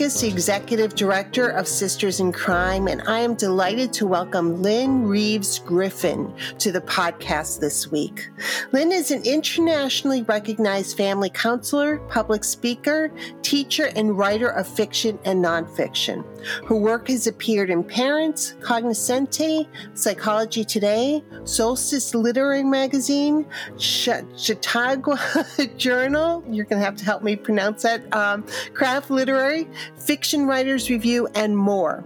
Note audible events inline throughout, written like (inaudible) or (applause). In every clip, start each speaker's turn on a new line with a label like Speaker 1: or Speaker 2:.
Speaker 1: Hennrikus, the Executive Director of Sisters in Crime, and I am delighted to welcome Lynne Reeves Griffin to the podcast this week. Lynne is an internationally recognized family counselor, public speaker, teacher, and writer of fiction and nonfiction. Her work has appeared in Parents, Cognoscenti, Psychology Today, Solstice Literary Magazine, Chautauqua (laughs) Journal. You're going to have to help me pronounce that. Um, Craft Literary, Fiction Writers Review, and more.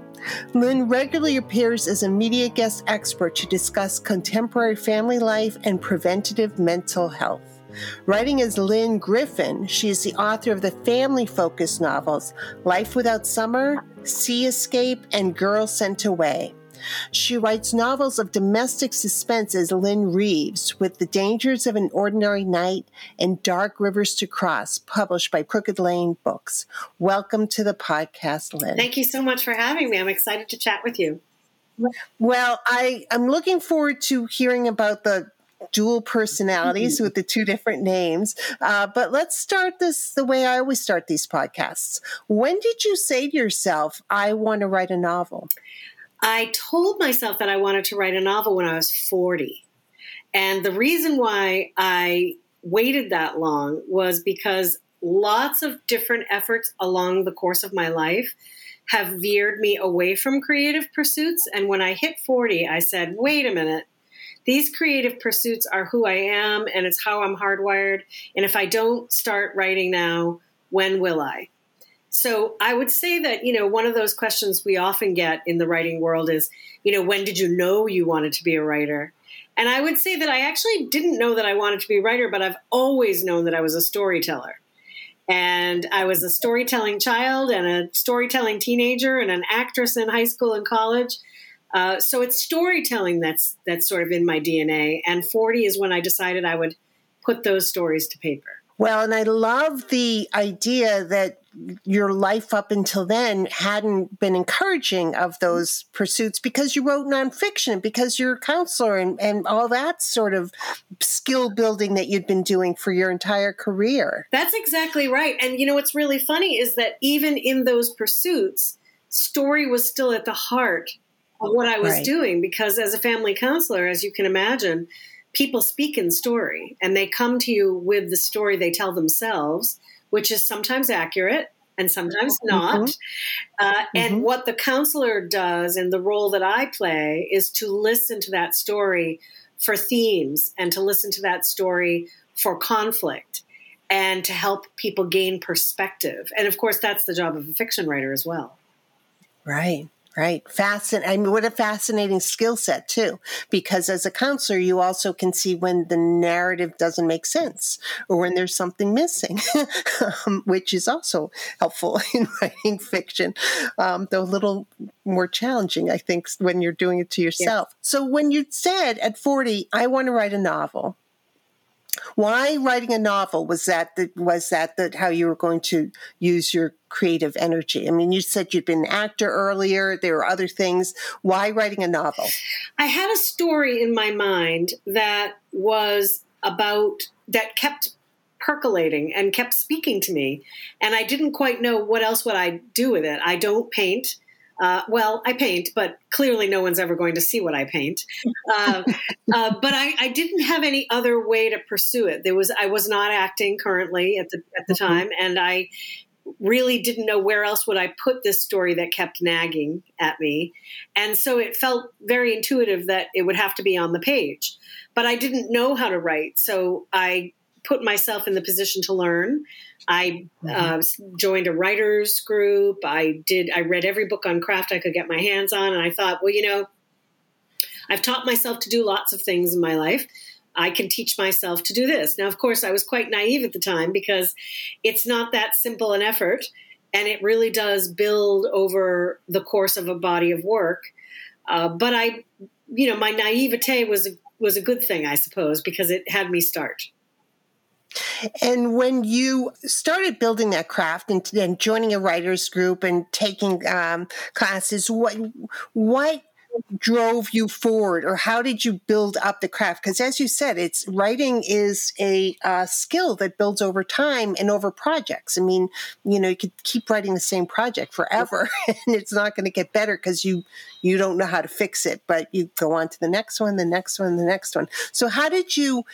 Speaker 1: Lynne regularly appears as a media guest expert to discuss contemporary family life and preventative mental health. Writing as Lynne Griffin, she is the author of the family focused novels Life Without Summer, Sea Escape, and Girl Sent Away. She writes novels of domestic suspense as Lynne Reeves, with The Dangers of an Ordinary Night and Dark Rivers to Cross, published by Crooked Lane Books. Welcome to the podcast, Lynne.
Speaker 2: Thank you so much for having me. I'm excited to chat with you.
Speaker 1: Well, I I'm looking forward to hearing about the dual personalities with the two different names. Uh, but let's start this the way I always start these podcasts. When did you say to yourself, I want to write a novel?
Speaker 2: I told myself that I wanted to write a novel when I was 40. And the reason why I waited that long was because lots of different efforts along the course of my life have veered me away from creative pursuits. And when I hit 40, I said, wait a minute. These creative pursuits are who I am, and it's how I'm hardwired. And if I don't start writing now, when will I? So I would say that, you know, one of those questions we often get in the writing world is, you know, when did you know you wanted to be a writer? And I would say that I actually didn't know that I wanted to be a writer, but I've always known that I was a storyteller. And I was a storytelling child and a storytelling teenager and an actress in high school and college. Uh, so it's storytelling that's that's sort of in my DNA. And 40 is when I decided I would put those stories to paper.
Speaker 1: Well, and I love the idea that your life up until then hadn't been encouraging of those pursuits because you wrote nonfiction, because you're a counselor and, and all that sort of skill building that you'd been doing for your entire career.
Speaker 2: That's exactly right. And you know what's really funny is that even in those pursuits, story was still at the heart of what I was right. doing because as a family counselor, as you can imagine, people speak in story and they come to you with the story they tell themselves, which is sometimes accurate and sometimes mm-hmm. not. Mm-hmm. Uh, and mm-hmm. what the counselor does and the role that I play is to listen to that story for themes and to listen to that story for conflict and to help people gain perspective. And of course, that's the job of a fiction writer as well.
Speaker 1: Right. Right. Fascinating. I mean, what a fascinating skill set, too, because as a counselor, you also can see when the narrative doesn't make sense or when there's something missing, (laughs) um, which is also helpful (laughs) in writing fiction, um, though a little more challenging, I think, when you're doing it to yourself. Yeah. So when you said at 40, I want to write a novel, why writing a novel was that the, was that the, how you were going to use your creative energy? I mean, you said you'd been an actor earlier. There were other things. Why writing a novel?
Speaker 2: I had a story in my mind that was about that kept percolating and kept speaking to me, and I didn't quite know what else would I do with it. I don't paint. Uh, well, I paint, but clearly no one's ever going to see what I paint. Uh, uh, but I, I, didn't have any other way to pursue it. There was I was not acting currently at the at the mm-hmm. time, and I really didn't know where else would I put this story that kept nagging at me, and so it felt very intuitive that it would have to be on the page. But I didn't know how to write, so I put myself in the position to learn. I mm-hmm. uh, joined a writers group. I did. I read every book on craft I could get my hands on, and I thought, well, you know, I've taught myself to do lots of things in my life, I can teach myself to do this. Now, of course, I was quite naive at the time because it's not that simple an effort, and it really does build over the course of a body of work. Uh, but I, you know, my naivete was was a good thing, I suppose, because it had me start.
Speaker 1: And when you started building that craft and, and joining a writers group and taking um, classes, what what drove you forward or how did you build up the craft? Because as you said it's writing is a uh, skill that builds over time and over projects. I mean you know you could keep writing the same project forever (laughs) and it's not going to get better because you you don't know how to fix it but you go on to the next one the next one the next one. So how did you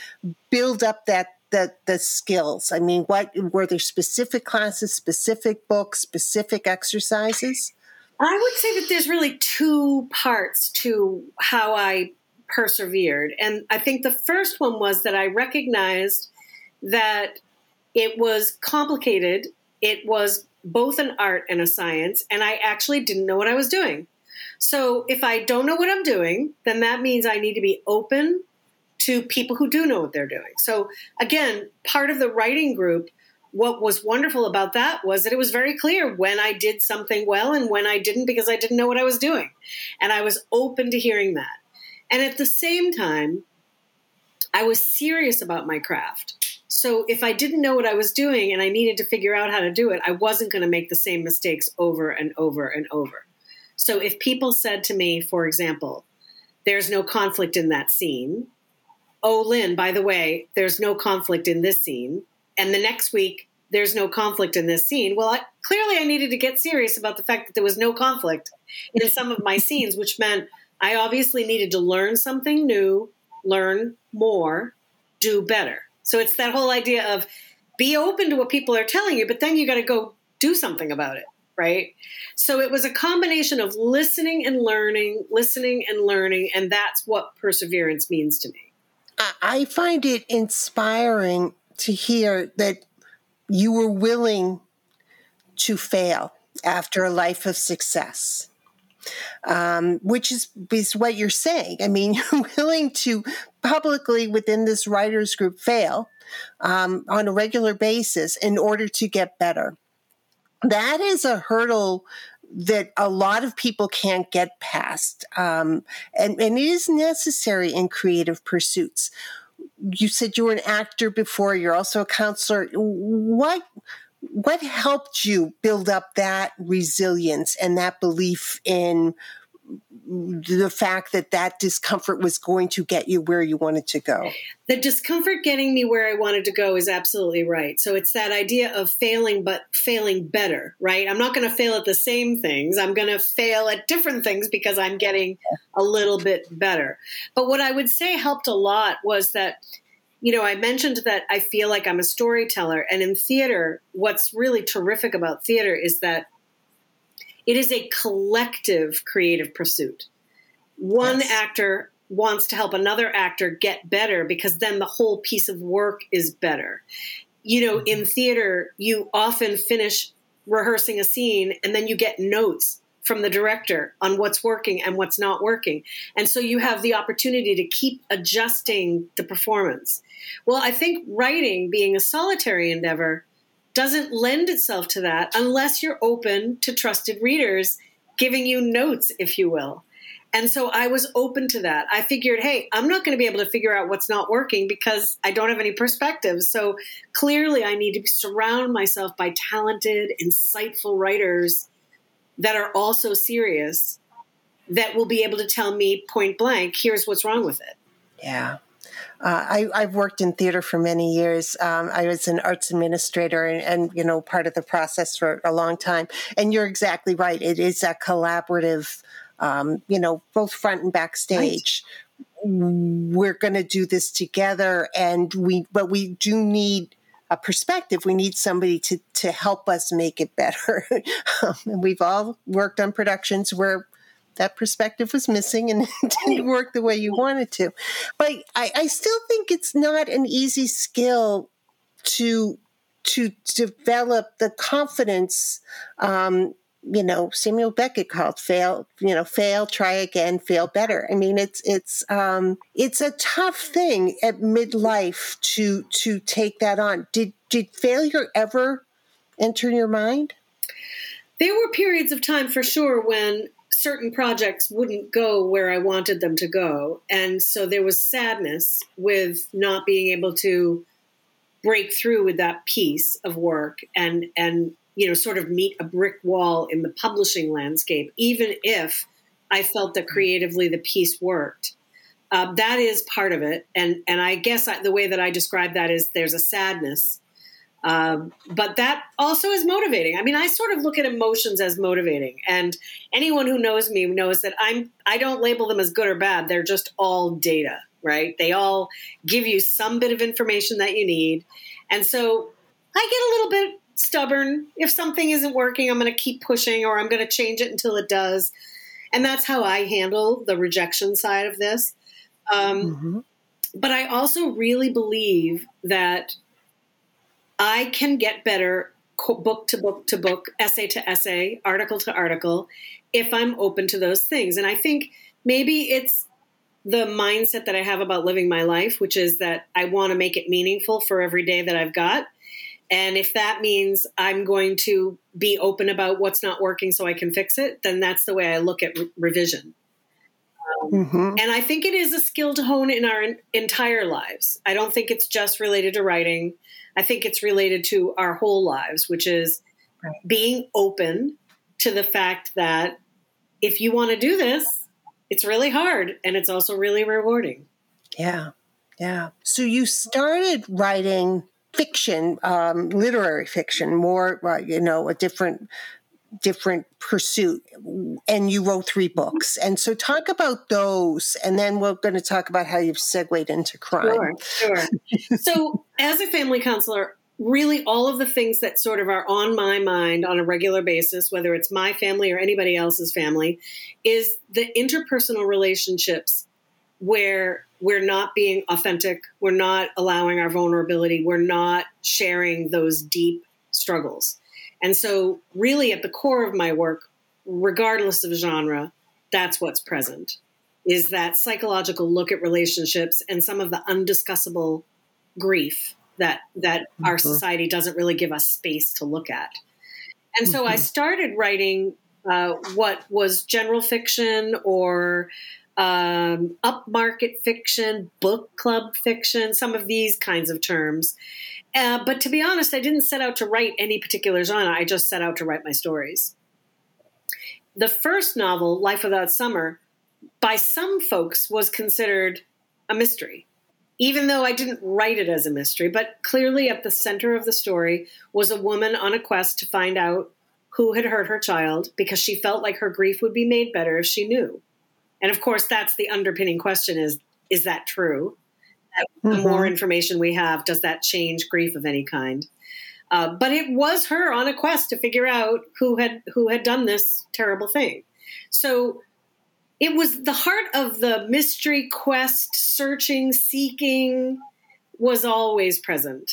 Speaker 1: build up that the the skills i mean what were there specific classes specific books specific exercises
Speaker 2: I would say that there's really two parts to how I persevered. And I think the first one was that I recognized that it was complicated, it was both an art and a science, and I actually didn't know what I was doing. So if I don't know what I'm doing, then that means I need to be open to people who do know what they're doing. So again, part of the writing group what was wonderful about that was that it was very clear when I did something well and when I didn't because I didn't know what I was doing. And I was open to hearing that. And at the same time, I was serious about my craft. So if I didn't know what I was doing and I needed to figure out how to do it, I wasn't going to make the same mistakes over and over and over. So if people said to me, for example, there's no conflict in that scene. Oh, Lynne, by the way, there's no conflict in this scene and the next week there's no conflict in this scene. Well, I, clearly I needed to get serious about the fact that there was no conflict in some of my scenes, which meant I obviously needed to learn something new, learn more, do better. So it's that whole idea of be open to what people are telling you, but then you got to go do something about it, right? So it was a combination of listening and learning, listening and learning, and that's what perseverance means to me.
Speaker 1: I find it inspiring to hear that you were willing to fail after a life of success. Um, which is, is what you're saying. I mean, (laughs) you're willing to publicly within this writers group fail um, on a regular basis in order to get better. That is a hurdle that a lot of people can't get past. Um, and, and it is necessary in creative pursuits you said you were an actor before. You're also a counselor. What what helped you build up that resilience and that belief in the fact that that discomfort was going to get you where you wanted to go.
Speaker 2: The discomfort getting me where I wanted to go is absolutely right. So it's that idea of failing, but failing better, right? I'm not going to fail at the same things. I'm going to fail at different things because I'm getting a little bit better. But what I would say helped a lot was that you know, I mentioned that I feel like I'm a storyteller. And in theater, what's really terrific about theater is that it is a collective creative pursuit. One yes. actor wants to help another actor get better because then the whole piece of work is better. You know, mm-hmm. in theater, you often finish rehearsing a scene and then you get notes from the director on what's working and what's not working. And so you have the opportunity to keep adjusting the performance. Well, I think writing, being a solitary endeavor, doesn't lend itself to that unless you're open to trusted readers giving you notes, if you will. And so I was open to that. I figured, hey, I'm not going to be able to figure out what's not working because I don't have any perspective. So clearly, I need to surround myself by talented, insightful writers that are also serious that will be able to tell me point blank, here's what's wrong with it.
Speaker 1: Yeah. Uh, I, have worked in theater for many years. Um, I was an arts administrator and, and, you know, part of the process for a long time. And you're exactly right. It is a collaborative, um, you know, both front and backstage. Right. We're going to do this together. And we, but we do need a perspective. We need somebody to, to help us make it better. (laughs) um, and we've all worked on productions where that perspective was missing and it (laughs) didn't work the way you wanted to. But I, I still think it's not an easy skill to to develop the confidence um, you know Samuel Beckett called fail you know fail try again fail better. I mean it's it's um it's a tough thing at midlife to to take that on. Did did failure ever enter your mind?
Speaker 2: There were periods of time for sure when certain projects wouldn't go where I wanted them to go and so there was sadness with not being able to break through with that piece of work and and you know, sort of meet a brick wall in the publishing landscape, even if I felt that creatively the piece worked. Uh, that is part of it, and and I guess I, the way that I describe that is there's a sadness, um, but that also is motivating. I mean, I sort of look at emotions as motivating, and anyone who knows me knows that I'm I don't label them as good or bad. They're just all data, right? They all give you some bit of information that you need, and so I get a little bit stubborn. If something isn't working, I'm going to keep pushing or I'm going to change it until it does. And that's how I handle the rejection side of this. Um, mm-hmm. But I also really believe that I can get better book to book to book, essay to essay, article to article, if I'm open to those things. And I think maybe it's the mindset that I have about living my life, which is that I want to make it meaningful for every day that I've got. And if that means I'm going to be open about what's not working so I can fix it, then that's the way I look at re- revision. Um, mm-hmm. And I think it is a skill to hone in our entire lives. I don't think it's just related to writing. I think it's related to our whole lives, which is right. being open to the fact that if you want to do this, it's really hard and it's also really rewarding.
Speaker 1: Yeah. Yeah. So you started writing fiction, um, literary fiction, more uh, you know a different different pursuit and you wrote three books. And so talk about those and then we're going to talk about how you've segued into crime.
Speaker 2: Sure sure. So as a family counselor really all of the things that sort of are on my mind on a regular basis whether it's my family or anybody else's family is the interpersonal relationships where we're not being authentic, we're not allowing our vulnerability, we're not sharing those deep struggles. And so, really, at the core of my work, regardless of genre, that's what's present is that psychological look at relationships and some of the undiscussable grief that that mm-hmm. our society doesn't really give us space to look at. And so mm-hmm. I started writing uh, what was general fiction or um, upmarket fiction, book club fiction, some of these kinds of terms. Uh, but to be honest, I didn't set out to write any particular genre. I just set out to write my stories. The first novel, Life Without Summer, by some folks was considered a mystery, even though I didn't write it as a mystery. But clearly, at the center of the story was a woman on a quest to find out who had hurt her child because she felt like her grief would be made better if she knew. And of course, that's the underpinning question is is that true? Mm-hmm. The more information we have, does that change grief of any kind? Uh, but it was her on a quest to figure out who had who had done this terrible thing. So it was the heart of the mystery quest, searching, seeking, was always present.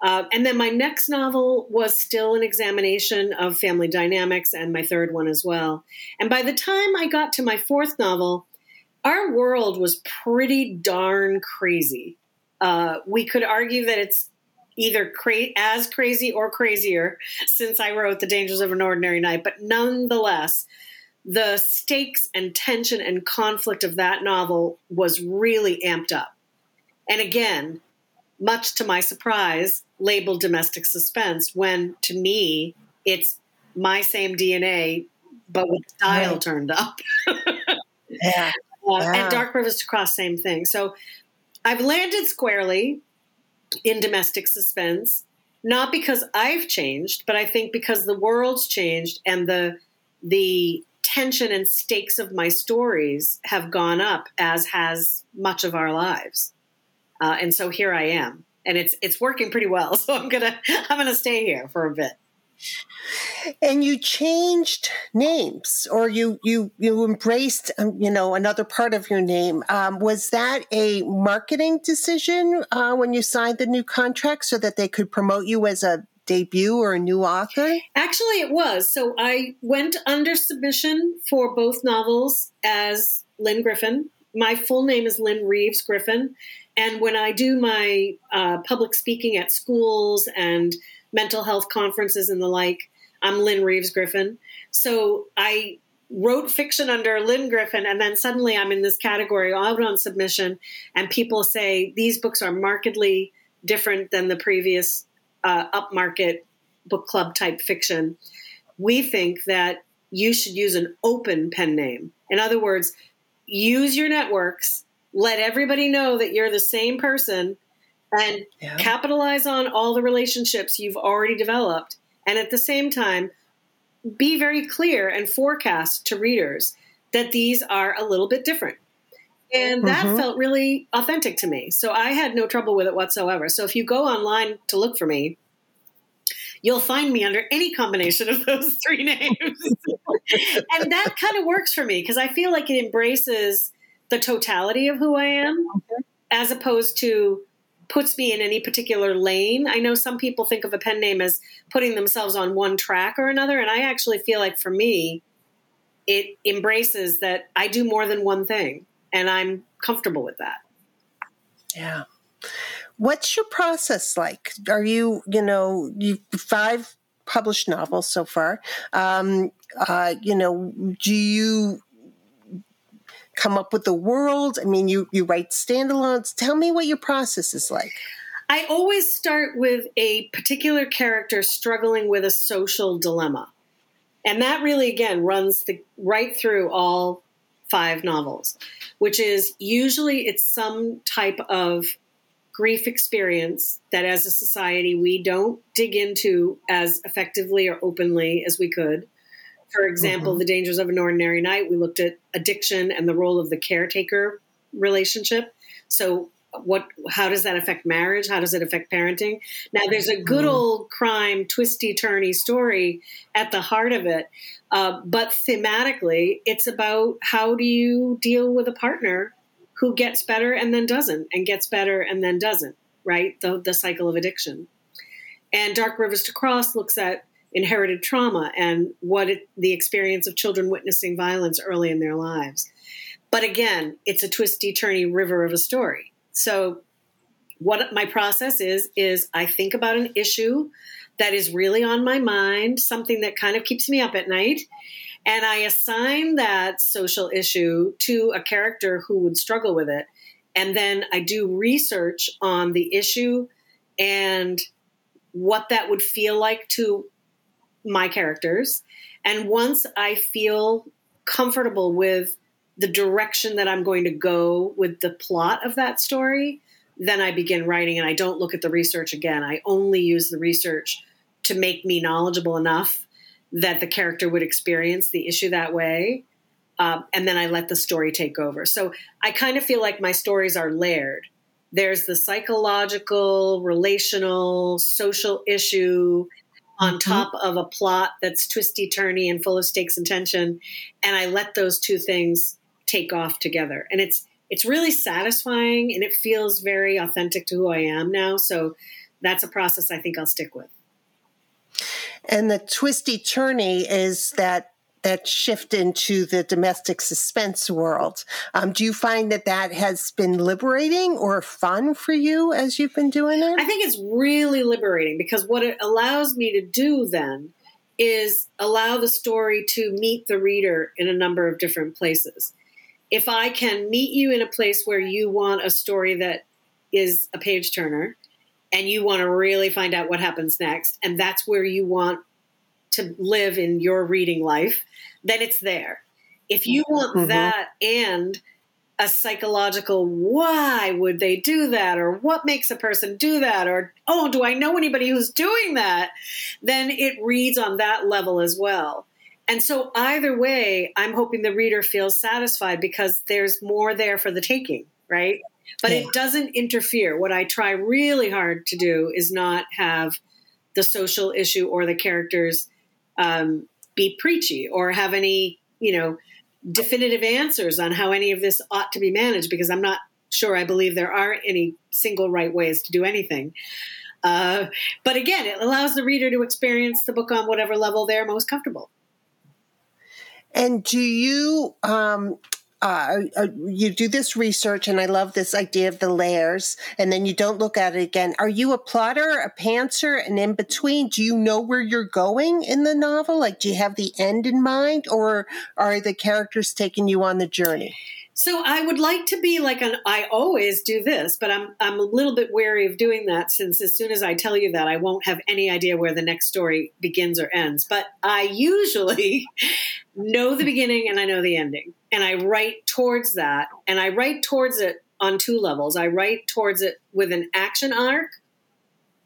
Speaker 2: Uh, and then my next novel was still an examination of family dynamics, and my third one as well. And by the time I got to my fourth novel, our world was pretty darn crazy. Uh, we could argue that it's either cra- as crazy or crazier since I wrote The Dangers of an Ordinary Night, but nonetheless, the stakes and tension and conflict of that novel was really amped up. And again, much to my surprise, labeled domestic suspense when to me it's my same DNA, but with style right. turned up. (laughs) yeah. Uh, yeah. And Dark Rivers to Cross, same thing. So I've landed squarely in domestic suspense, not because I've changed, but I think because the world's changed and the the tension and stakes of my stories have gone up, as has much of our lives. Uh, and so here I am, and it's it's working pretty well. (laughs) So I'm gonna I'm gonna stay here for a bit.
Speaker 1: And you changed names, or you you you embraced, um, you know, another part of your name. Um, was that a marketing decision uh, when you signed the new contract, so that they could promote you as a debut or a new author?
Speaker 2: Actually, it was. So I went under submission for both novels as Lynne Griffin. My full name is Lynne Reeves Griffin. And when I do my uh, public speaking at schools and mental health conferences and the like, I'm Lynne Reeves Griffin. So I wrote fiction under Lynne Griffin, and then suddenly I'm in this category out on submission, and people say these books are markedly different than the previous uh, upmarket book club type fiction. We think that you should use an open pen name. In other words, use your networks let everybody know that you're the same person and yeah. capitalize on all the relationships you've already developed. And at the same time, be very clear and forecast to readers that these are a little bit different. And that mm-hmm. felt really authentic to me. So I had no trouble with it whatsoever. So if you go online to look for me, you'll find me under any combination of those (laughs) three names. (laughs) and that kind of works for me because I feel like it embraces the totality of who I am, as opposed to puts me in any particular lane. I know some people think of a pen name as putting themselves on one track or another, and I actually feel like for me, it embraces that I do more than one thing, and I'm comfortable with that.
Speaker 1: Yeah. What's your process like? Are you, you know, you five published novels so far. Um, uh, you know, do you come up with the world? I mean, you you write standalones. Tell me what your process is like.
Speaker 2: I always start with a particular character struggling with a social dilemma. And that really again runs the right through all five novels, which is usually it's some type of grief experience that as a society we don't dig into as effectively or openly as we could. For example, mm-hmm. The Dangers of an Ordinary Night, we looked at addiction and the role of the caretaker relationship. So, what how does that affect marriage? How does it affect parenting? Now, there's a good mm-hmm. old crime, twisty turny story at the heart of it. Uh, but thematically, it's about how do you deal with a partner who gets better and then doesn't, and gets better and then doesn't, right? The, the cycle of addiction. And Dark Rivers to Cross looks at inherited trauma and what it, the experience of children witnessing violence early in their lives. But again, it's a twisty, turny river of a story. So, what my process is, is I think about an issue that is really on my mind, something that kind of keeps me up at night. And I assign that social issue to a character who would struggle with it. And then I do research on the issue and what that would feel like to my characters. And once I feel comfortable with the direction that I'm going to go with the plot of that story, then I begin writing and I don't look at the research again. I only use the research to make me knowledgeable enough that the character would experience the issue that way. Um, and then I let the story take over. So I kind of feel like my stories are layered. There's the psychological, relational, social issue, on mm-hmm. top of a plot that's twisty turny and full of stakes and tension and i let those two things take off together and it's it's really satisfying and it feels very authentic to who i am now so that's a process i think i'll stick with
Speaker 1: and the twisty turny is that that shift into the domestic suspense world. Um, do you find that that has been liberating or fun for you as you've been doing it?
Speaker 2: I think it's really liberating because what it allows me to do then is allow the story to meet the reader in a number of different places. If I can meet you in a place where you want a story that is a page turner and you want to really find out what happens next, and that's where you want to live in your reading life, then it's there. If you want mm-hmm. that and a psychological why would they do that or what makes a person do that or oh do i know anybody who's doing that then it reads on that level as well and so either way i'm hoping the reader feels satisfied because there's more there for the taking right but yeah. it doesn't interfere what i try really hard to do is not have the social issue or the characters um, be preachy or have any, you know, definitive answers on how any of this ought to be managed because I'm not sure I believe there are any single right ways to do anything. Uh, but again, it allows the reader to experience the book on whatever level they're most comfortable.
Speaker 1: And do you um, uh, uh, you do this research, and I love this idea of the layers, and then you don't look at it again. Are you a plotter, a pantser, and in between? Do you know where you're going in the novel? Like, do you have the end in mind, or are the characters taking you on the journey?
Speaker 2: So I would like to be like an I always do this, but I'm I'm a little bit wary of doing that since as soon as I tell you that I won't have any idea where the next story begins or ends. But I usually (laughs) know the beginning and I know the ending. And I write towards that and I write towards it on two levels. I write towards it with an action arc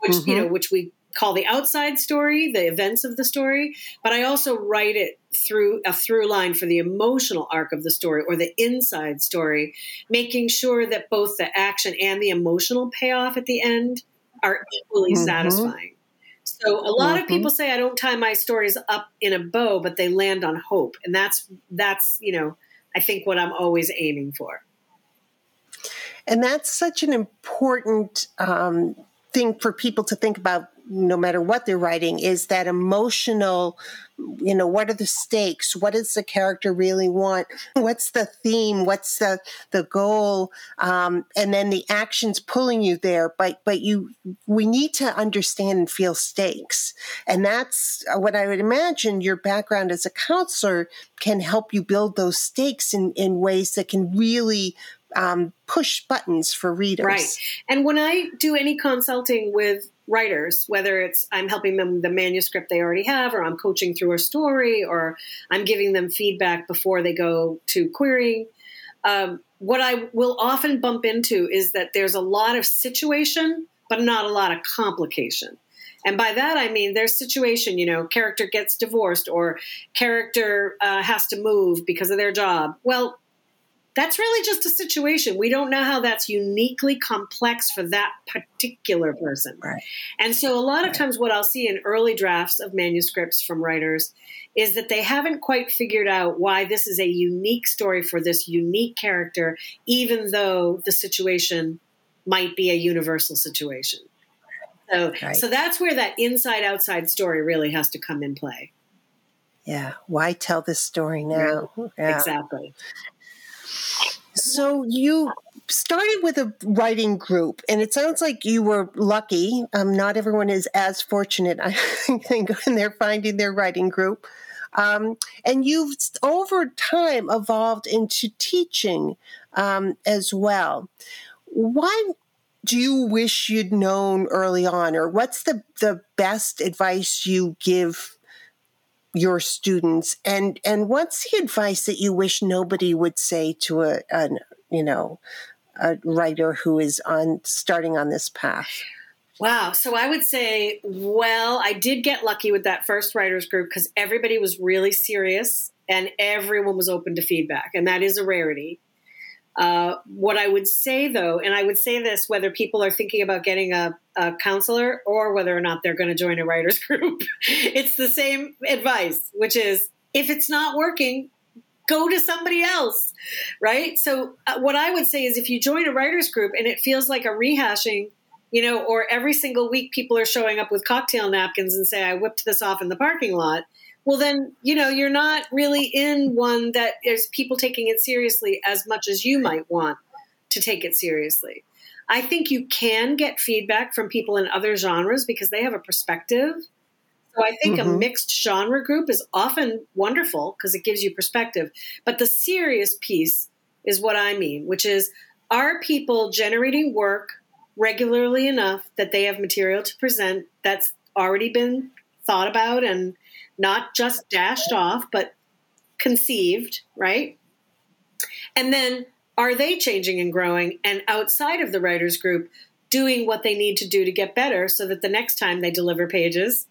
Speaker 2: which mm-hmm. you know which we call the outside story, the events of the story, but I also write it through a through line for the emotional arc of the story or the inside story, making sure that both the action and the emotional payoff at the end are equally mm-hmm. satisfying. So a lot mm-hmm. of people say I don't tie my stories up in a bow, but they land on hope, and that's that's you know I think what I'm always aiming for.
Speaker 1: And that's such an important um, thing for people to think about no matter what they're writing is that emotional you know what are the stakes? What does the character really want? (laughs) What's the theme? What's the the goal? Um, and then the actions pulling you there but but you we need to understand and feel stakes. And that's what i would imagine your background as a counselor can help you build those stakes in in ways that can really um, push buttons for readers.
Speaker 2: Right. And when I do any consulting with writers, whether it's I'm helping them with the manuscript they already have, or I'm coaching through a story, or I'm giving them feedback before they go to querying. Um, what I will often bump into is that there's a lot of situation, but not a lot of complication. And by that I mean there's situation, you know, character gets divorced or character uh, has to move because of their job. Well, that's really just a situation. We don't know how that's uniquely complex for that particular person.
Speaker 1: Right.
Speaker 2: And so, a lot of times, what I'll see in early drafts of manuscripts from writers is that they haven't quite figured out why this is a unique story for this unique character, even though the situation might be a universal situation. So, right. so that's where that inside outside story really has to come in play.
Speaker 1: Yeah. Why tell this story now?
Speaker 2: Yeah. Exactly.
Speaker 1: So you started with a writing group, and it sounds like you were lucky. Um, not everyone is as fortunate, (laughs) I think, when they're finding their writing group. Um, and you've over time evolved into teaching um, as well. Why do you wish you'd known early on, or what's the the best advice you give your students and and what's the advice that you wish nobody would say to a an you know a writer who is on starting on this path?
Speaker 2: Wow. So i would say well i did get lucky with that first writers group because everybody was really serious and everyone was open to feedback and that is a rarity uh, what I would say though, and I would say this whether people are thinking about getting a, a counselor or whether or not they're going to join a writers (laughs) group, it's the same advice, which is if it's not working, go to somebody else, right? So, uh, what I would say is if you join a writers group and it feels like a rehashing, you know, or every single week people are showing up with cocktail napkins and say, I whipped this off in the parking lot well then you know you're not really in one that is people taking it seriously as much as you might want to take it seriously. I think you can get feedback from people in other genres because they have a perspective. So i think mm-hmm. a mixed genre group is often wonderful because it gives you perspective. But the serious piece is what i mean which is are people generating work regularly enough that they have material to present that's already been thought about and not just dashed off, but conceived, right? And then are they changing and growing and outside of the writers group doing what they need to do to get better so that the next time they deliver pages,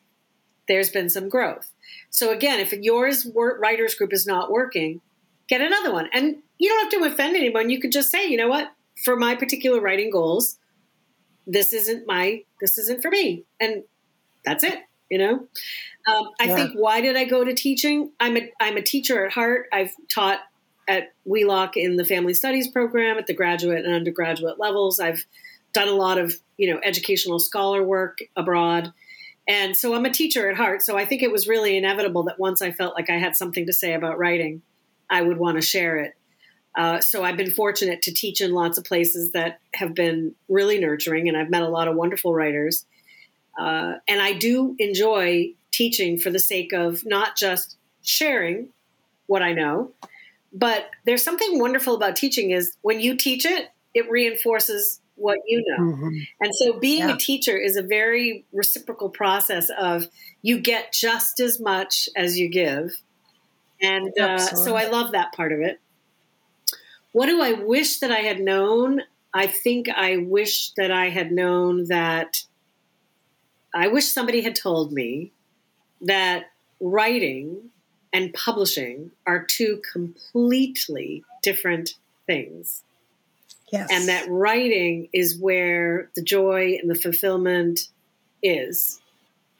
Speaker 2: there's been some growth. So again, if yours writers group is not working, get another one. And you don't have to offend anyone. You could just say, you know what, for my particular writing goals, this isn't my this isn't for me. And that's it, you know? Um, I yeah. think why did I go to teaching? I'm a I'm a teacher at heart. I've taught at Wheelock in the Family Studies program at the graduate and undergraduate levels. I've done a lot of you know educational scholar work abroad and so i'm a teacher at heart so i think it was really inevitable that once i felt like i had something to say about writing i would want to share it uh, so i've been fortunate to teach in lots of places that have been really nurturing and i've met a lot of wonderful writers uh, and i do enjoy teaching for the sake of not just sharing what i know but there's something wonderful about teaching is when you teach it it reinforces what you know. Mm-hmm. And so being yeah. a teacher is a very reciprocal process of you get just as much as you give. And uh, so I love that part of it. What do I wish that I had known? I think I wish that I had known that I wish somebody had told me that writing and publishing are two completely different things. Yes. And that writing is where the joy and the fulfillment is,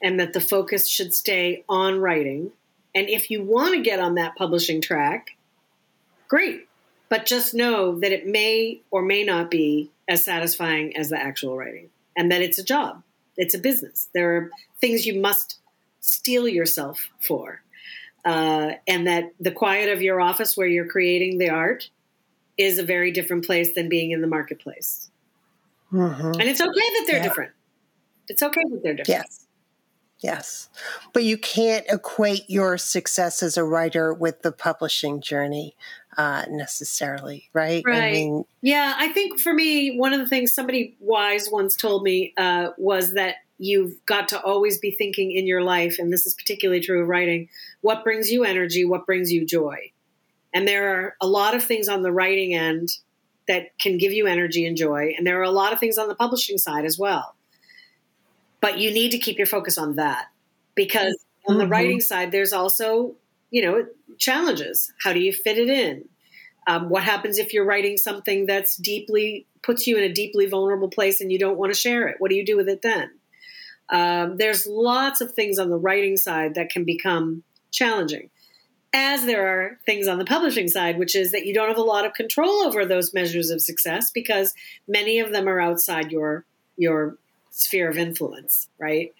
Speaker 2: and that the focus should stay on writing. And if you want to get on that publishing track, great. But just know that it may or may not be as satisfying as the actual writing, and that it's a job, it's a business. There are things you must steel yourself for. Uh, and that the quiet of your office where you're creating the art is a very different place than being in the marketplace. Mm-hmm. And it's okay that they're yeah. different. It's okay that they're different.
Speaker 1: Yes. Yes. But you can't equate your success as a writer with the publishing journey uh, necessarily, right?
Speaker 2: Right. I mean, yeah. I think for me, one of the things somebody wise once told me uh, was that you've got to always be thinking in your life, and this is particularly true of writing, what brings you energy, what brings you joy. And there are a lot of things on the writing end that can give you energy and joy. And there are a lot of things on the publishing side as well. But you need to keep your focus on that because mm-hmm. on the mm-hmm. writing side, there's also, you know, challenges. How do you fit it in? Um, what happens if you're writing something that's deeply puts you in a deeply vulnerable place and you don't want to share it? What do you do with it then? Um, there's lots of things on the writing side that can become challenging as there are things on the publishing side, which is that you don't have a lot of control over those measures of success because many of them are outside your your sphere of influence, right?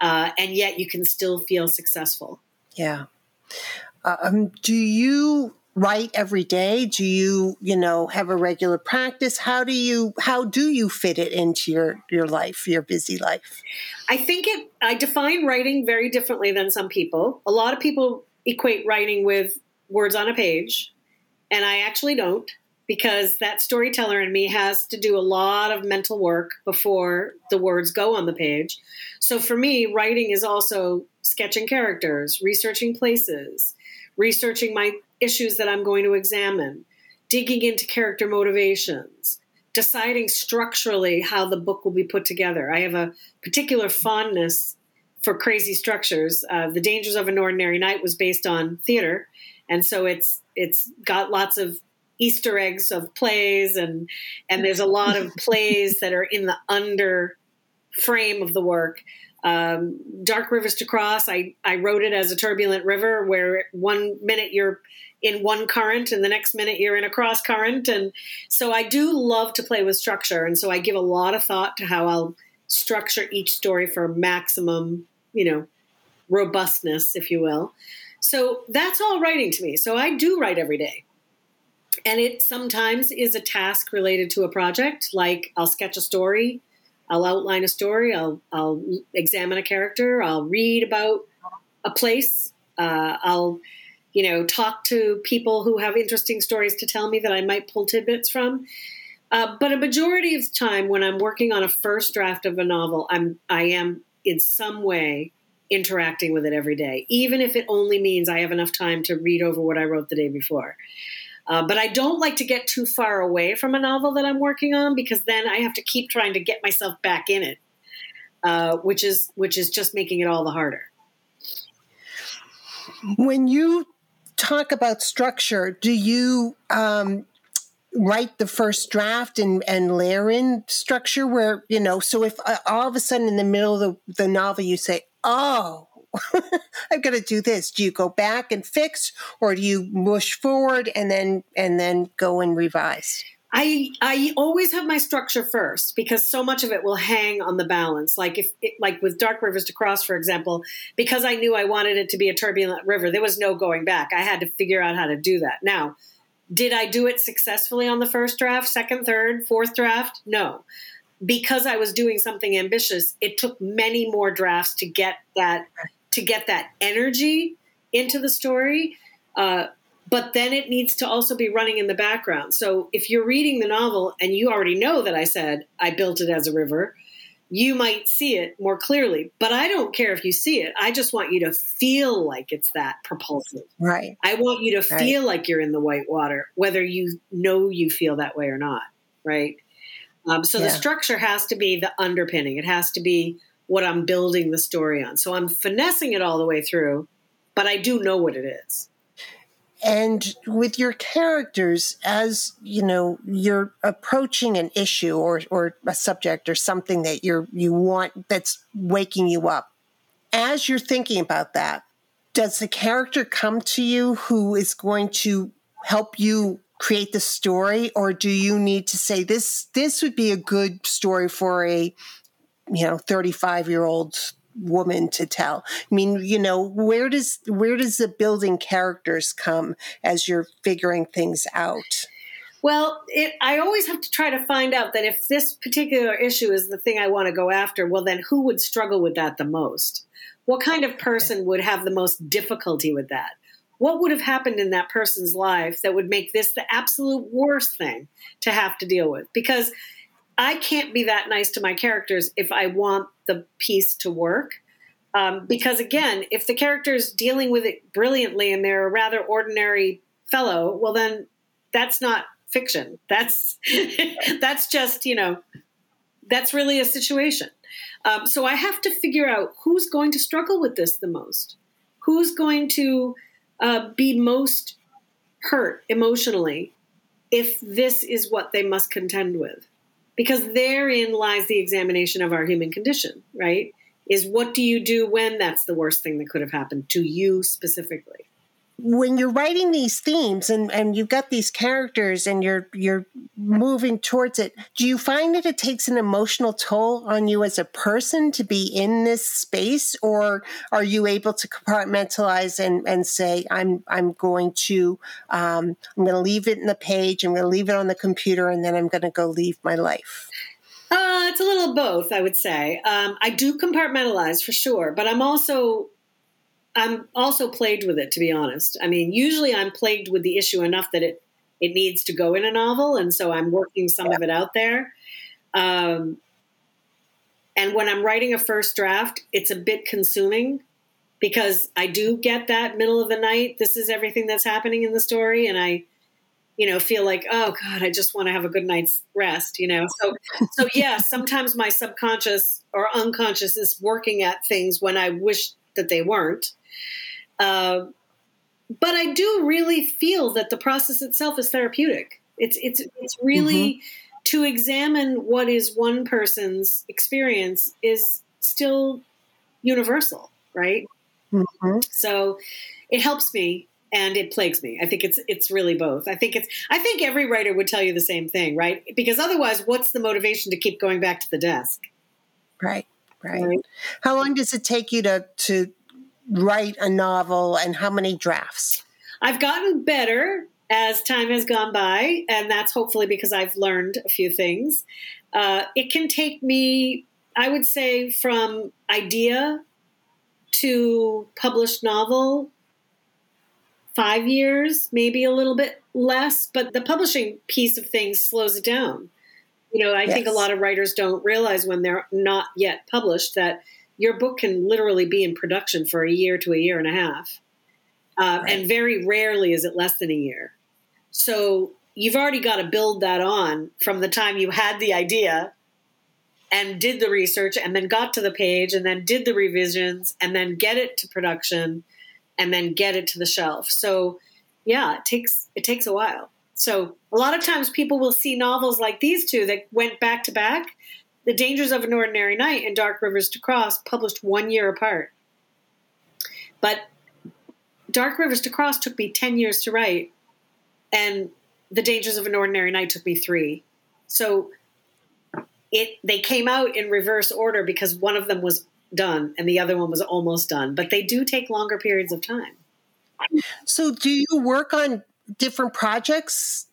Speaker 2: Uh, and yet you can still feel successful.
Speaker 1: Yeah. Um, do you write every day? Do you, you know, have a regular practice? How do you how do you fit it into your your life, your busy life?
Speaker 2: I think it I define writing very differently than some people. A lot of people equate writing with words on a page, and I actually don't because that storyteller in me has to do a lot of mental work before the words go on the page. So for me, writing is also sketching characters, researching places, researching my issues that I'm going to examine, digging into character motivations, deciding structurally how the book will be put together. I have a particular fondness for crazy structures. Uh, the Dangers of an Ordinary Night was based on theater, and so it's it's got lots of Easter eggs of plays, and and there's a lot of (laughs) plays that are in the under frame of the work. Um, Dark Rivers to Cross, I, I wrote it as a turbulent river where one minute you're in one current and the next minute you're in a cross current. And so I do love to play with structure. And so I give a lot of thought to how I'll structure each story for maximum you know, robustness, if you will. So that's all writing to me. So I do write every day. And it sometimes is a task related to a project, like I'll sketch a story, I'll outline a story, I'll, I'll examine a character, I'll read about a place, uh, I'll, you know, talk to people who have interesting stories to tell me that I might pull tidbits from. Uh, but a majority of the time, when I'm working on a first draft of a novel, I'm I am in some way interacting with it every day, even if it only means I have enough time to read over what I wrote the day before. Uh, but I don't like to get too far away from a novel that I'm working on because then I have to keep trying to get myself back in it, uh, which is which is just making it all the harder.
Speaker 1: When you talk about structure, do you um, write the first draft and, and layer in structure where, you know, so if uh, all of a sudden in the middle of the, the novel you say, oh, (laughs) I've got to do this. Do you go back and fix or do you mush forward and then and then go and revise?
Speaker 2: I I always have my structure first because so much of it will hang on the balance. Like if it, like with Dark Rivers to Cross, for example, because I knew I wanted it to be a turbulent river, there was no going back. I had to figure out how to do that. Now, did I do it successfully on the first draft, second, third, fourth draft? No. Because I was doing something ambitious, it took many more drafts to get that to get that energy into the story. Uh, but then it needs to also be running in the background. So if you're reading the novel and you already know that I said I built it as a river, you might see it more clearly. But I don't care if you see it. I just want you to feel like it's that propulsive.
Speaker 1: Right.
Speaker 2: I want you to feel like you're in the white water, whether you know you feel that way or not. Right. Um, so yeah. the structure has to be the underpinning. It has to be what I'm building the story on. So I'm finessing it all the way through, but I do know what it is
Speaker 1: and with your characters as you know you're approaching an issue or or a subject or something that you're you want that's waking you up as you're thinking about that does the character come to you who is going to help you create the story or do you need to say this this would be a good story for a you know 35 year old woman to tell i mean you know where does where does the building characters come as you're figuring things out
Speaker 2: well, it, I always have to try to find out that if this particular issue is the thing I want to go after, well, then who would struggle with that the most? What kind of person would have the most difficulty with that? What would have happened in that person's life that would make this the absolute worst thing to have to deal with? Because I can't be that nice to my characters if I want the piece to work. Um, because again, if the character is dealing with it brilliantly and they're a rather ordinary fellow, well, then that's not fiction. That's (laughs) that's just you know that's really a situation. Um, so I have to figure out who's going to struggle with this the most, who's going to uh, be most hurt emotionally if this is what they must contend with because therein lies the examination of our human condition, right? Is what do you do when that's the worst thing that could have happened to you specifically?
Speaker 1: When you're writing these themes and, and you've got these characters and you're you're moving towards it, do you find that it takes an emotional toll on you as a person to be in this space, or are you able to compartmentalize and, and say, I'm I'm going to um, I'm going to leave it in the page, I'm going to leave it on the computer, and then I'm going to go leave my life?
Speaker 2: Uh, it's a little both, I would say. Um, I do compartmentalize for sure, but I'm also I'm also plagued with it, to be honest. I mean, usually I'm plagued with the issue enough that it it needs to go in a novel, and so I'm working some yeah. of it out there. Um, and when I'm writing a first draft, it's a bit consuming because I do get that middle of the night. This is everything that's happening in the story, and I, you know, feel like, oh God, I just want to have a good night's rest. You know, so so yeah, sometimes my subconscious or unconscious is working at things when I wish that they weren't. Uh, but I do really feel that the process itself is therapeutic. It's it's it's really mm-hmm. to examine what is one person's experience is still universal, right? Mm-hmm. So it helps me and it plagues me. I think it's it's really both. I think it's I think every writer would tell you the same thing, right? Because otherwise, what's the motivation to keep going back to the desk?
Speaker 1: Right. Right. right. How long does it take you to to write a novel and how many drafts?
Speaker 2: I've gotten better as time has gone by, and that's hopefully because I've learned a few things. Uh, it can take me, I would say, from idea to published novel, five years, maybe a little bit less, but the publishing piece of things slows it down. You know, I yes. think a lot of writers don't realize when they're not yet published that your book can literally be in production for a year to a year and a half. Uh, right. And very rarely is it less than a year. So you've already got to build that on from the time you had the idea and did the research and then got to the page and then did the revisions and then get it to production and then get it to the shelf. So yeah, it takes it takes a while. So a lot of times people will see novels like these two that went back to back the Dangers of an Ordinary Night and Dark Rivers to Cross published one year apart. But Dark Rivers to Cross took me 10 years to write. And The Dangers of an Ordinary Night took me three. So it they came out in reverse order because one of them was done and the other one was almost done. But they do take longer periods of time.
Speaker 1: So do you work on different projects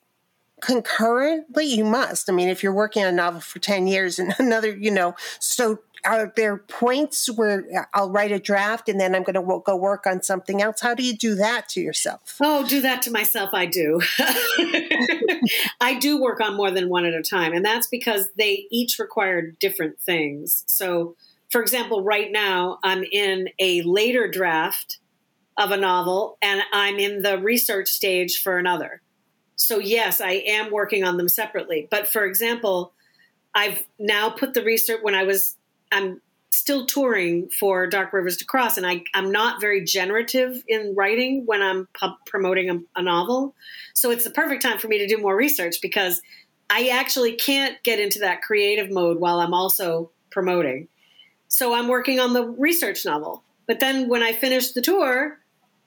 Speaker 1: concurrently? You must. I mean, if you're working on a novel for 10 years and (laughs) another, you know, so are there points where I'll write a draft and then I'm going to go work on something else? How do you do that to yourself?
Speaker 2: Oh, do that to myself. I do. (laughs) I do work on more than one at a time. And that's because they each require different things. So, for example, right now I'm in a later draft of a novel and I'm in the research stage for another. So, yes, I am working on them separately. But for example, I've now put the research when I was I'm still touring for Dark Rivers to Cross, and I, I'm not very generative in writing when I'm promoting a, a novel. So it's the perfect time for me to do more research because I actually can't get into that creative mode while I'm also promoting. So I'm working on the research novel. But then when I finish the tour,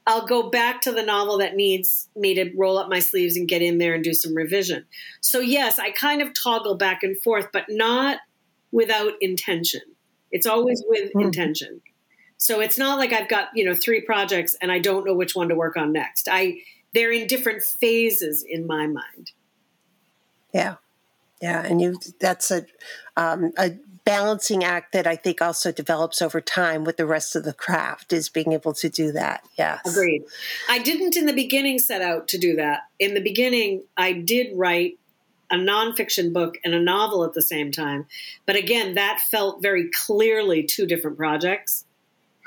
Speaker 2: I'll go back to the novel that needs me to roll up my sleeves and get in there and do some revision. So, yes, I kind of toggle back and forth, but not without intention. It's always with mm-hmm. intention. So it's not like I've got, you know, three projects and I don't know which one to work on next. I they're in different phases in my mind.
Speaker 1: Yeah. Yeah, and you that's a um, a balancing act that I think also develops over time with the rest of the craft is being able to do that. Yes.
Speaker 2: Agreed. I didn't in the beginning set out to do that. In the beginning, I did write a nonfiction book and a novel at the same time. But again, that felt very clearly two different projects.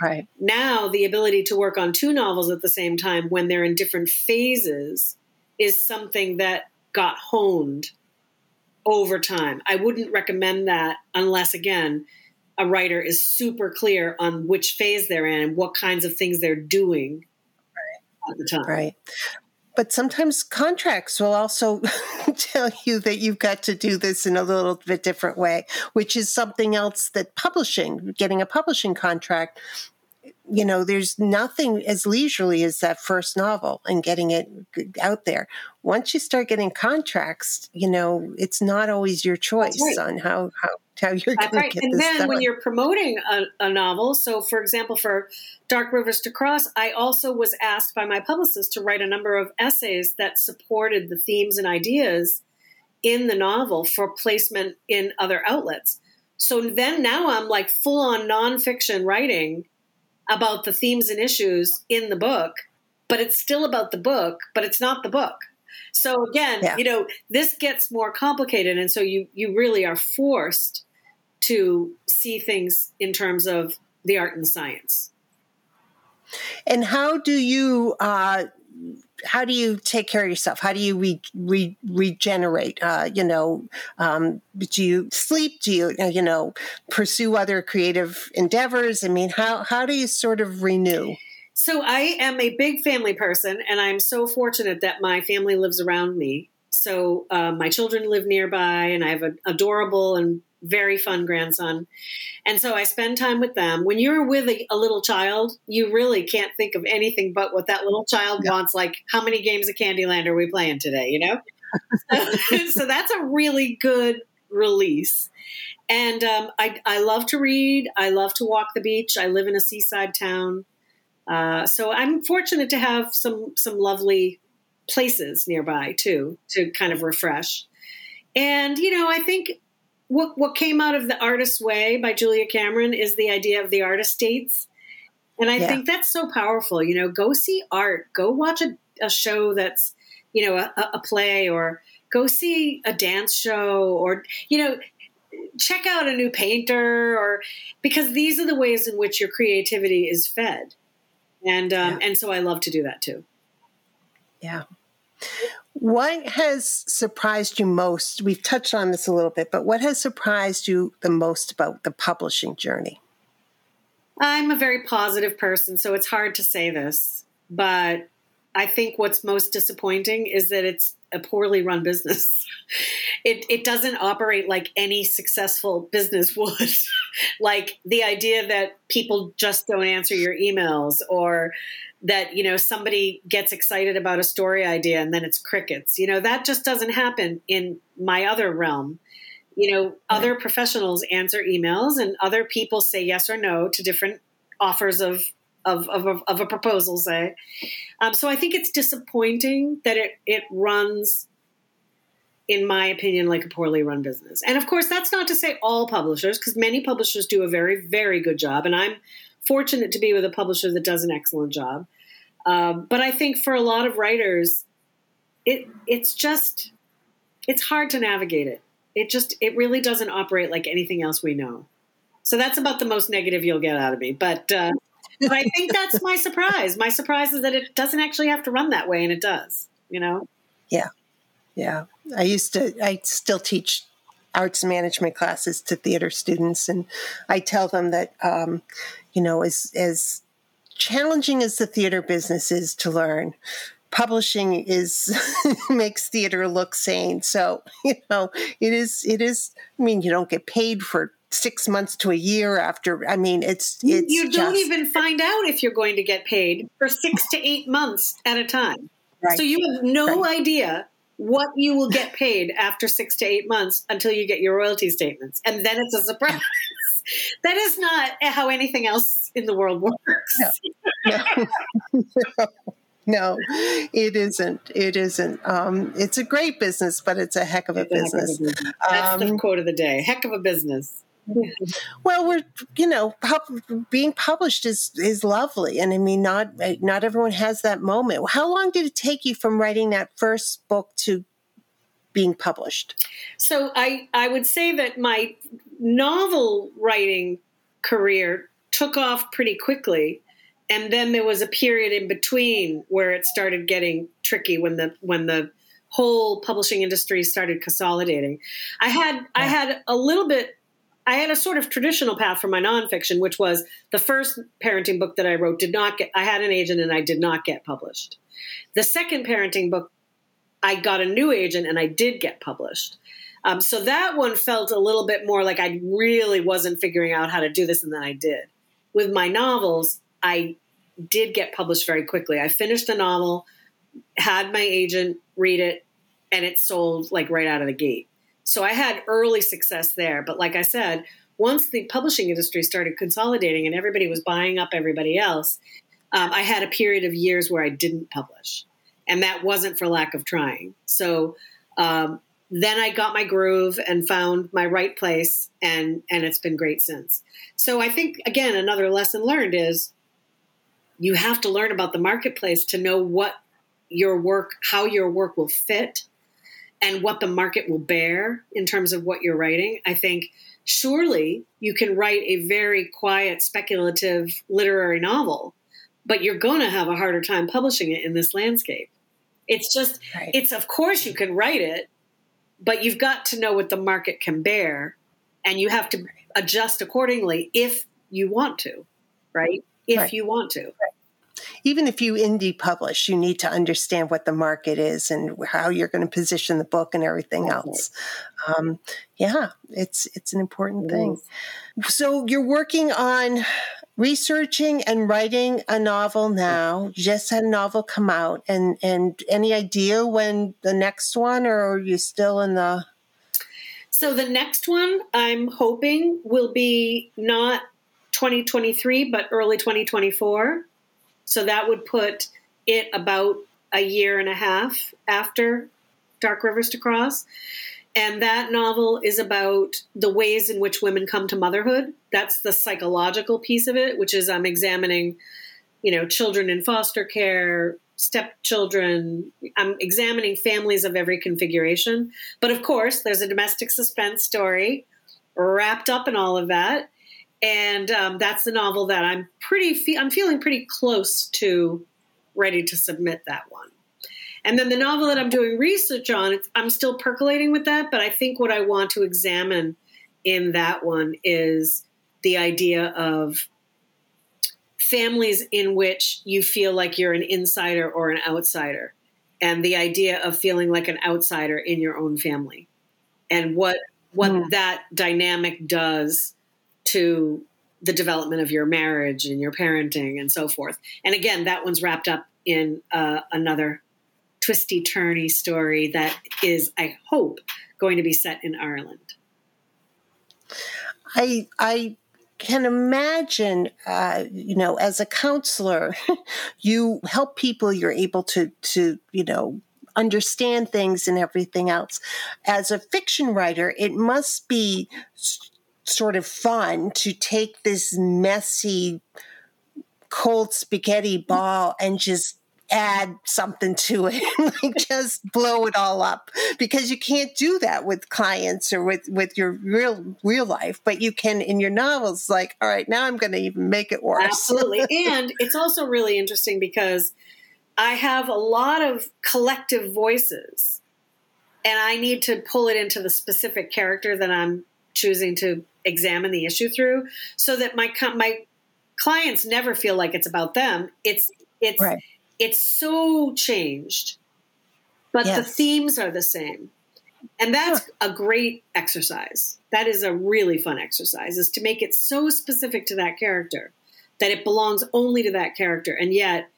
Speaker 1: Right.
Speaker 2: Now, the ability to work on two novels at the same time when they're in different phases is something that got honed over time. I wouldn't recommend that unless, again, a writer is super clear on which phase they're in and what kinds of things they're doing
Speaker 1: right. at the time. Right but sometimes contracts will also (laughs) tell you that you've got to do this in a little bit different way, which is something else that publishing, getting a publishing contract, you know, there's nothing as leisurely as that first novel and getting it out there. Once you start getting contracts, you know, it's not always your choice right. on how, how how you're going right. to get
Speaker 2: and
Speaker 1: this
Speaker 2: then
Speaker 1: done.
Speaker 2: when you're promoting a, a, novel so for example for dark rivers to cross i also was asked by my publicist to write a number of essays that supported the themes and ideas in the novel for placement in other outlets so then now i'm like full on nonfiction writing about the themes and issues in the book but it's still about the book but it's not the book so again, yeah. you know, this gets more complicated, and so you you really are forced to see things in terms of the art and science.
Speaker 1: And how do you uh, how do you take care of yourself? How do you re, re, regenerate? Uh, you know, um, do you sleep? Do you uh, you know pursue other creative endeavors? I mean, how how do you sort of renew?
Speaker 2: So I am a big family person, and I'm so fortunate that my family lives around me. So uh, my children live nearby, and I have an adorable and very fun grandson. And so I spend time with them. When you're with a, a little child, you really can't think of anything but what that little child yeah. wants. Like, how many games of Candyland are we playing today? You know? (laughs) (laughs) so that's a really good release. And um, I, I love to read. I love to walk the beach. I live in a seaside town. Uh, so I'm fortunate to have some some lovely places nearby too to kind of refresh. And you know, I think what what came out of the Artist's Way by Julia Cameron is the idea of the artist dates. And I yeah. think that's so powerful. You know, go see art, go watch a, a show that's, you know, a, a play or go see a dance show or, you know, check out a new painter or because these are the ways in which your creativity is fed and um, yeah. and so I love to do that too.
Speaker 1: Yeah. What has surprised you most? We've touched on this a little bit, but what has surprised you the most about the publishing journey?
Speaker 2: I'm a very positive person, so it's hard to say this, but I think what's most disappointing is that it's a poorly run business. (laughs) It, it doesn't operate like any successful business (laughs) would. like the idea that people just don't answer your emails or that you know somebody gets excited about a story idea and then it's crickets. You know that just doesn't happen in my other realm. You know right. other professionals answer emails and other people say yes or no to different offers of of, of, of a proposal say. Um, so i think it's disappointing that it it runs in my opinion like a poorly run business. And of course that's not to say all publishers because many publishers do a very very good job. And i'm fortunate to be with a publisher that does an excellent job. Um, but I think for a lot of writers, it it's just it's hard to navigate it. It just it really doesn't operate like anything else we know. So that's about the most negative you'll get out of me. But uh, but I think that's my surprise. My surprise is that it doesn't actually have to run that way, and it does. You know?
Speaker 1: Yeah, yeah. I used to. I still teach arts management classes to theater students, and I tell them that um, you know, as as challenging as the theater business is to learn, publishing is (laughs) makes theater look sane. So, (laughs) you know, it is it is I mean, you don't get paid for six months to a year after i mean it's it's
Speaker 2: you don't just, even find out if you're going to get paid for six to eight months at a time right. so you have no right. idea what you will get paid after six to eight months until you get your royalty statements and then it's a surprise (laughs) that is not how anything else in the world works.
Speaker 1: No, (laughs) no. no it isn't. It isn't. Um, it's a great business, but it's a heck of a, business.
Speaker 2: Of a business. That's um, the quote of the day. Heck of a business.
Speaker 1: Well, we're you know being published is is lovely, and I mean not not everyone has that moment. How long did it take you from writing that first book to being published?
Speaker 2: So I I would say that my novel writing career took off pretty quickly and then there was a period in between where it started getting tricky when the when the whole publishing industry started consolidating i had yeah. i had a little bit i had a sort of traditional path for my nonfiction which was the first parenting book that i wrote did not get i had an agent and i did not get published the second parenting book i got a new agent and i did get published um, so that one felt a little bit more like I really wasn't figuring out how to do this, and then I did. With my novels, I did get published very quickly. I finished the novel, had my agent read it, and it sold like right out of the gate. So I had early success there. But like I said, once the publishing industry started consolidating and everybody was buying up everybody else, um, I had a period of years where I didn't publish. And that wasn't for lack of trying. So um, then I got my groove and found my right place, and and it's been great since. So I think again another lesson learned is you have to learn about the marketplace to know what your work, how your work will fit, and what the market will bear in terms of what you're writing. I think surely you can write a very quiet, speculative literary novel, but you're going to have a harder time publishing it in this landscape. It's just, right. it's of course you can write it, but you've got to know what the market can bear and you have to adjust accordingly if you want to, right? If right. you want to. Right.
Speaker 1: Even if you indie publish, you need to understand what the market is and how you're going to position the book and everything else. Um, yeah, it's it's an important thing. So you're working on researching and writing a novel now. Just had a novel come out, and and any idea when the next one, or are you still in the?
Speaker 2: So the next one, I'm hoping will be not 2023, but early 2024. So that would put it about a year and a half after Dark Rivers to Cross. And that novel is about the ways in which women come to motherhood. That's the psychological piece of it, which is I'm examining, you know, children in foster care, stepchildren. I'm examining families of every configuration. But of course, there's a domestic suspense story wrapped up in all of that. And um, that's the novel that I'm pretty, fe- I'm feeling pretty close to ready to submit that one. And then the novel that I'm doing research on, I'm still percolating with that, but I think what I want to examine in that one is the idea of families in which you feel like you're an insider or an outsider, and the idea of feeling like an outsider in your own family, and what what mm. that dynamic does to the development of your marriage and your parenting and so forth. And again, that one's wrapped up in uh, another twisty turny story that is, I hope, going to be set in Ireland.
Speaker 1: I I can imagine, uh, you know, as a counselor, (laughs) you help people. You're able to to you know understand things and everything else. As a fiction writer, it must be sort of fun to take this messy cold spaghetti ball and just add something to it (laughs) like just blow it all up. Because you can't do that with clients or with with your real real life but you can in your novels like all right now i'm going to even make it worse.
Speaker 2: Absolutely. (laughs) And it's also really interesting because i have a lot of collective voices and i need to pull it into the specific character that i'm choosing to examine the issue through so that my my clients never feel like it's about them it's it's right it's so changed, but yes. the themes are the same. And that's a great exercise. That is a really fun exercise is to make it so specific to that character that it belongs only to that character and yet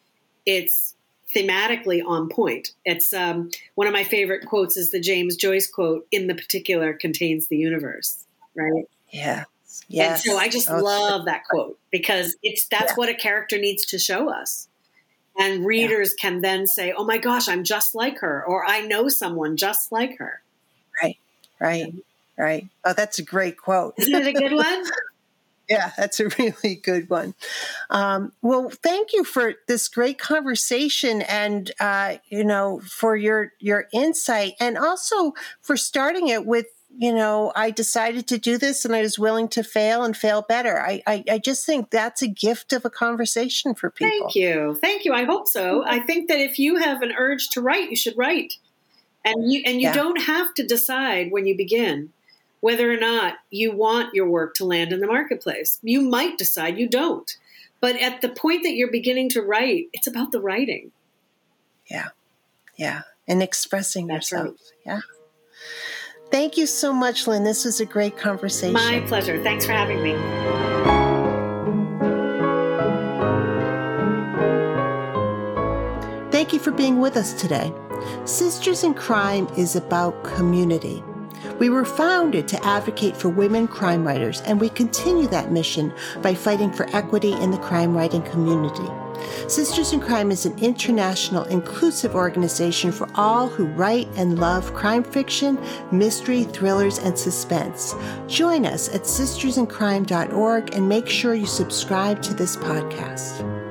Speaker 2: it's thematically on point. It's um, one of my favorite quotes is the James Joyce quote in the particular contains the universe, right?
Speaker 1: Yeah. Yes.
Speaker 2: And so I just love that quote because it's that's yeah. what a character needs to show us. And readers yeah. can then say, oh my gosh, I'm just like her, or I know someone just like her.
Speaker 1: Right, right, right. Oh, that's a great quote.
Speaker 2: Isn't it a good one? (laughs)
Speaker 1: yeah, that's a really good one. Um, well, thank you for this great conversation, and uh, you know, for your your insight, and also for starting it with you know, I decided to do this and I was willing to fail and fail better. I, I, I, just think that's a gift of a conversation for people.
Speaker 2: Thank you. Thank you. I hope so. Mm-hmm. I think that if you have an urge to write, you should write. And you and you yeah. don't have to decide when you begin whether or not you want your work to land in the marketplace. You might decide you don't. But at the point that you're beginning to write, it's about the writing.
Speaker 1: Yeah. Yeah. And expressing
Speaker 2: That's
Speaker 1: yourself.
Speaker 2: Right.
Speaker 1: Yeah. Thank you so much, Lynne. This was a great conversation.
Speaker 2: My pleasure. Thanks for having me.
Speaker 1: Thank you for being with us today. Sisters in Crime is about community. We were founded to advocate for women crime writers, and we continue that mission by fighting for equity in the crime writing community. Sisters in Crime is an international, inclusive organization for all who write and love crime fiction, mystery, thrillers, and suspense. Join us at sistersincrime.org and make sure you subscribe to this podcast.